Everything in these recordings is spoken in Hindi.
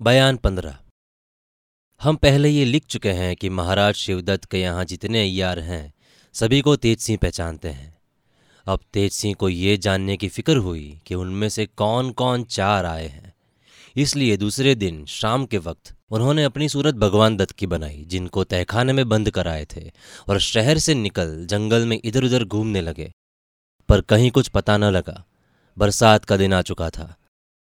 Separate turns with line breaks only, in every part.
बयान पंद्रह। हम पहले ये लिख चुके हैं कि महाराज शिवदत्त के यहाँ जितने अयार हैं, सभी को तेज सिंह पहचानते हैं। अब तेज सिंह को ये जानने की फ़िक्र हुई कि उनमें से कौन कौन चार आए हैं। इसलिए दूसरे दिन शाम के वक्त उन्होंने अपनी सूरत भगवान दत्त की बनाई, जिनको तहखाने में बंद कराए थे और शहर से निकल जंगल में इधर उधर घूमने लगे। पर कहीं कुछ पता न लगा। बरसात का दिन आ चुका था।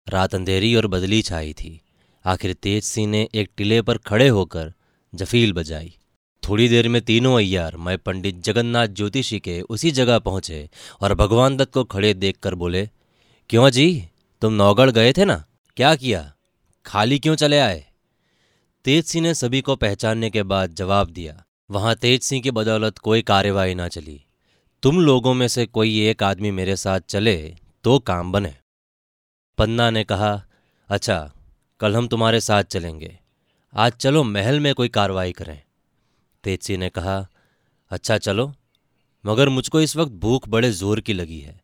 रात अंधेरी और बदली छाई थी। आखिर तेज सिंह ने एक टिले पर खड़े होकर जफील बजाई। थोड़ी देर में तीनों अय्यार, मैं पंडित जगन्नाथ ज्योतिषी के उसी जगह पहुँचे और भगवान दत्त को खड़े देखकर बोले, क्यों जी? तुम नौगढ़ गए थे ना? क्या किया? खाली क्यों चले आए? तेज सिंह ने सभी को पहचानने के बाद जवाब दिया, वहाँ तेज सिंह की बदौलत कोई कार्यवाही ना चली। तुम लोगों में से कोई एक आदमी मेरे साथ चले तो काम बने। पन्ना ने कहा अच्छा कल हम तुम्हारे साथ चलेंगे। आज चलो, महल में कोई कार्रवाई करें। तेजसी ने कहा अच्छा चलो। मगर मुझको इस वक्त भूख बड़े ज़ोर की लगी है।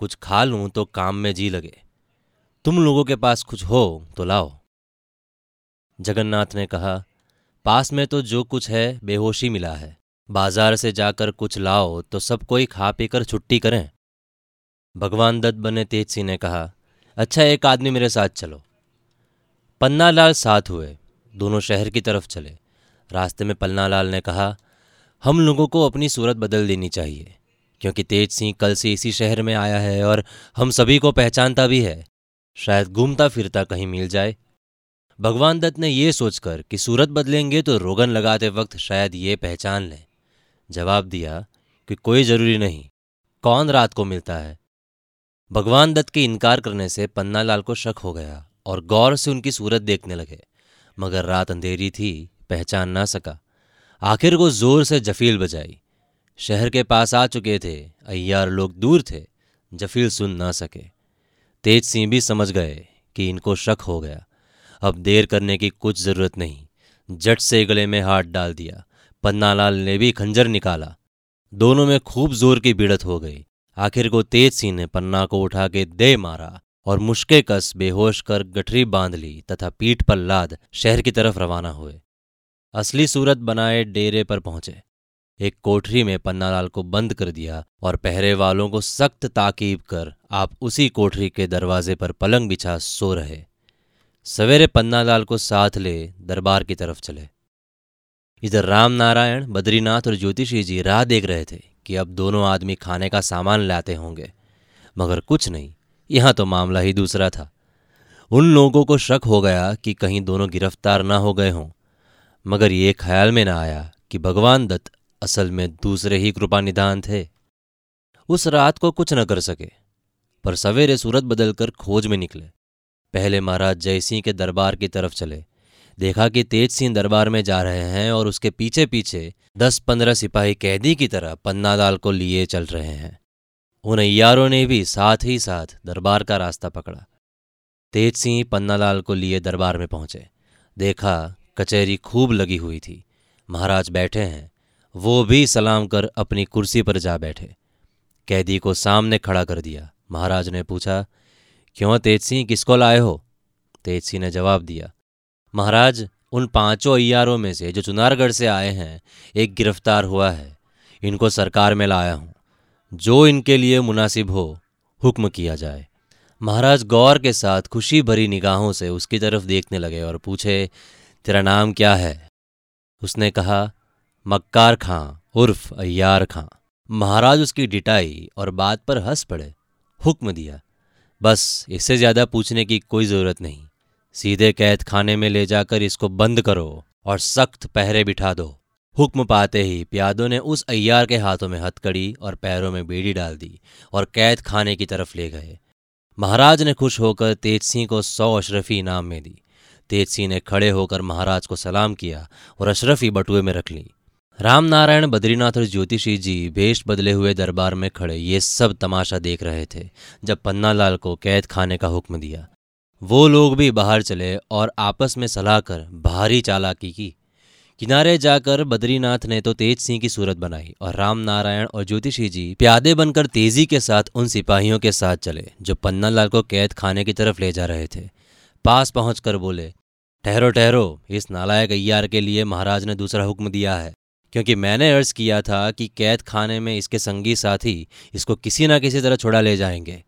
कुछ खा लूँ तो काम में जी लगे। तुम लोगों के पास कुछ हो तो लाओ। जगन्नाथ ने कहा, पास में तो जो कुछ है, बेहोशी मिला है। बाज़ार से जाकर कुछ लाओ तो सब कोई खा पीकर छुट्टी करें। भगवान दत्त बने तेज सिंह ने कहा अच्छा एक आदमी मेरे साथ चलो। पन्नालाल साथ हुए, दोनों शहर की तरफ़ चले। रास्ते में पन्नालाल ने कहा, हम लोगों को अपनी सूरत बदल देनी चाहिए, क्योंकि तेज सिंह कल से इसी शहर में आया है और हम सभी को पहचानता भी है। शायद घूमता फिरता कहीं मिल जाए। भगवान दत्त ने यह सोचकर कि सूरत बदलेंगे तो रोगन लगाते वक्त शायद ये पहचान लें। जवाब दिया कि कोई ज़रूरी नहीं, कौन रात को मिलता है। भगवान दत्त के इनकार करने से पन्नालाल को शक हो गया। और गौर से उनकी सूरत देखने लगे, मगर रात अंधेरी थी, पहचान ना सका। आखिर को ज़ोर से जफील बजाई, शहर के पास आ चुके थे, अय्यार लोग दूर थे, जफील सुन ना सके। तेज सिंह भी समझ गए कि इनको शक हो गया। अब देर करने की कुछ ज़रूरत नहीं, जट से गले में हाथ डाल दिया, पन्नालाल ने भी खंजर निकाला। दोनों में खूब ज़ोर की भिड़त हो गई। आखिर को तेज सिंह ने पन्ना को उठा के दे मारा। और मुश्के कस बेहोश कर गठरी बाँध ली तथा पीठ पर लाद शहर की तरफ़ रवाना हुए। असली सूरत बनाए डेरे पर पहुँचे। एक कोठरी में पन्नालाल को बंद कर दिया और पहरे वालों को सख्त ताकीब कर आप उसी कोठरी के दरवाजे पर पलंग बिछा सो रहे। सवेरे पन्नालाल को साथ ले दरबार की तरफ़ चले। इधर राम नारायण बद्रीनाथ और ज्योतिषी जी राह देख रहे थे कि अब दोनों आदमी खाने का सामान लाते होंगे, मगर कुछ नहीं। यहाँ तो मामला ही दूसरा था। उन लोगों को शक हो गया कि कहीं दोनों गिरफ़्तार ना हो गए हों। मगर ये ख्याल में ना आया कि भगवान दत्त असल में दूसरे ही कृपा निदान थे। उस रात को कुछ न कर सके, पर सवेरे सूरत बदलकर खोज में निकले। पहले महाराज जयसिंह के दरबार की तरफ़ चले। देखा कि तेज सिंह दरबार में जा रहे हैं और उसके पीछे पीछे दस पंद्रह सिपाही कैदी की तरह पन्नालाल को लिए चल रहे हैं। उन अयारों ने भी साथ ही साथ दरबार का रास्ता पकड़ा। तेज सिंह पन्नालाल को लिए दरबार में पहुँचे। देखा, कचहरी खूब लगी हुई थी। महाराज बैठे हैं। वो भी सलाम कर अपनी कुर्सी पर जा बैठे। कैदी को सामने खड़ा कर दिया। महाराज ने पूछा, क्यों तेज सिंह किसको लाए हो? तेज सिंह ने जवाब दिया, महाराज, उन पाँचों अयारों में से जो चुनारगढ़ से आए हैं, एक गिरफ़्तार हुआ है। इनको सरकार में लाया हूँ। जो इनके लिए मुनासिब हो, हुक्म किया जाए। महाराज गौर के साथ खुशी भरी निगाहों से उसकी तरफ़ देखने लगे और पूछे, तेरा नाम क्या है? उसने कहा, मक्कार खां, उर्फ़ अय्यार खां। महाराज उसकी डिटाई और बात पर हंस पड़े, हुक्म दिया, बस इससे ज़्यादा पूछने की कोई ज़रूरत नहीं। सीधे कैद खाने में ले जाकर इसको बंद करो और सख्त पहरे बिठा दो। हुक्म पाते ही प्यादों ने उस अय्यार के हाथों में हथकड़ी और पैरों में बेड़ी डाल दी और कैद खाने की तरफ़ ले गए। महाराज ने खुश होकर तेज सिंह को सौ अशरफी इनाम में दी। तेज सिंह ने खड़े होकर महाराज को सलाम किया और अशरफी बटुए में रख ली। राम नारायण बद्रीनाथ और ज्योतिषी जी भेष बदले हुए दरबार में खड़े ये सब तमाशा देख रहे थे, जब पन्नालाल को कैद खाने का हुक्म दिया। वो लोग भी बाहर चले और आपस में सलाह कर भारी चालाकी की। किनारे जाकर बद्रीनाथ ने तो तेज सिंह की सूरत बनाई और राम नारायण और ज्योतिषी जी प्यादे बनकर तेज़ी के साथ उन सिपाहियों के साथ चले, जो पन्नालाल को कैद खाने की तरफ़ ले जा रहे थे। पास पहुंचकर बोले, ठहरो ठहरो, इस नालायक अय्यार के लिए महाराज ने दूसरा हुक्म दिया है, क्योंकि मैंने अर्ज़ किया था कि कैद खाने में इसके संगी साथी इसको किसी न किसी तरह छुड़ा ले जाएँगे।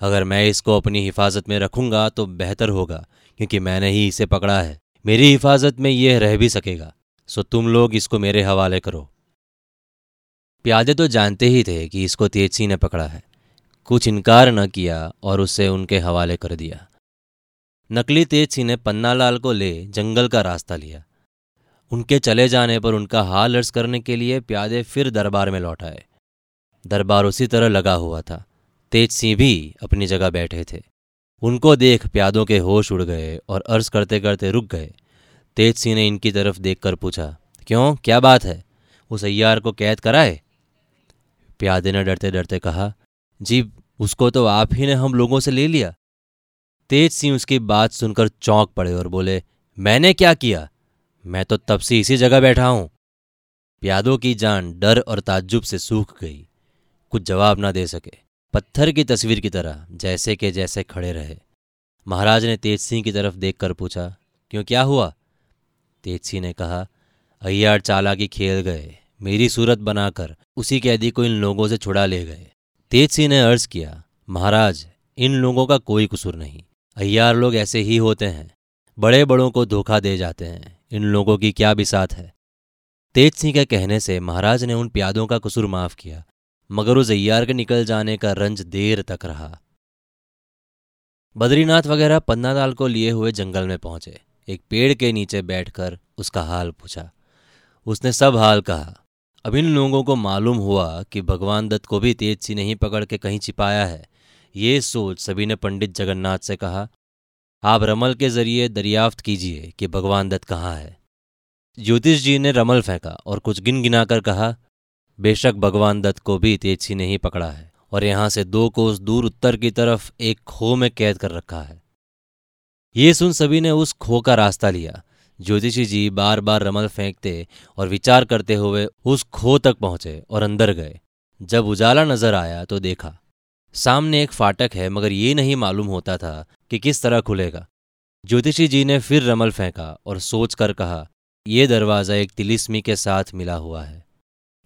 अगर मैं इसको अपनी हिफाजत में रखूँगा तो बेहतर होगा, क्योंकि मैंने ही इसे पकड़ा है। मेरी हिफाजत में यह रह भी सकेगा। सो तुम लोग इसको मेरे हवाले करो। प्यादे तो जानते ही थे कि इसको तेजसी ने पकड़ा है। कुछ इनकार न किया और उसे उनके हवाले कर दिया। नकली तेजसी ने पन्नालाल को ले जंगल का रास्ता लिया। उनके चले जाने पर उनका हाल अर्ज़ करने के लिए प्यादे फिर दरबार में लौट आए। दरबार उसी तरह लगा हुआ था। तेज सिंह भी अपनी जगह बैठे थे। उनको देख प्यादों के होश उड़ गए और अर्ज़ करते करते रुक गए। तेज सिंह ने इनकी तरफ़ देखकर पूछा, क्यों? क्या बात है? उस अय्यार को कैद कराए? प्यादे ने डरते डरते कहा, जी, उसको तो आप ही ने हम लोगों से ले लिया। तेज सिंह उसकी बात सुनकर चौंक पड़े और बोले, मैंने क्या किया? मैं तो तब से इसी जगह बैठा हूँ। प्यादों की जान डर और ताज्जुब से सूख गई। कुछ जवाब ना दे सके। पत्थर की तस्वीर की तरह, जैसे के जैसे खड़े रहे। महाराज ने तेज सिंह की तरफ़ देखकर पूछा, क्यों, क्या हुआ? तेज सिंह ने कहा, अय्यार चाला की खेल गए। मेरी सूरत बनाकर उसी कैदी को इन लोगों से छुड़ा ले गए। तेज सिंह ने अर्ज़ किया, महाराज, इन लोगों का कोई कसूर नहीं। अय्यार लोग ऐसे ही होते हैं। बड़े बड़ों को धोखा दे जाते हैं। इन लोगों की क्या बिसात है? तेज सिंह के कहने से महाराज ने उन प्यादों का कसूर माफ़ किया, मगर उस अय्यार के निकल जाने का रंज देर तक रहा। बद्रीनाथ वगैरह पन्नालाल को लिए हुए जंगल में पहुँचे। एक पेड़ के नीचे बैठकर उसका हाल पूछा। उसने सब हाल कहा। अब इन लोगों को मालूम हुआ कि भगवान दत्त को भी तेज सी नहीं पकड़ के कहीं छिपाया है। ये सोच सभी ने पंडित जगन्नाथ से कहा, आप रमल के ज़रिए दरियाफ्त कीजिए कि भगवान दत्त कहाँ है। ज्योतिष जी ने रमल फेंका और कुछ गिन गिनाकर कहा, बेशक भगवान दत्त को भी तेजसी ने ही पकड़ा है और यहाँ से दो कोस दूर उत्तर की तरफ़ एक खो में कैद कर रखा है। ये सुन सभी ने उस खो का रास्ता लिया। ज्योतिषी जी बार बार रमल फेंकते और विचार करते हुए उस खो तक पहुँचे और अंदर गए। जब उजाला नज़र आया तो देखा, सामने एक फाटक है, मगर ये नहीं मालूम होता था कि किस तरह खुलेगा। ज्योतिषी जी ने फिर रमल फेंका और सोचकर कहा यह दरवाज़ा एक तिलिस्मी के साथ मिला हुआ है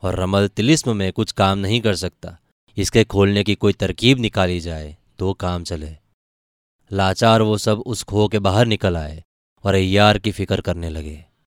और रमल तिलिस्म में कुछ काम नहीं कर सकता। इसके खोलने की कोई तरकीब निकाली जाए तो काम चले। लाचार वो सब उस खो के बाहर निकल आए और अय्यार की फ़िक्र करने लगे।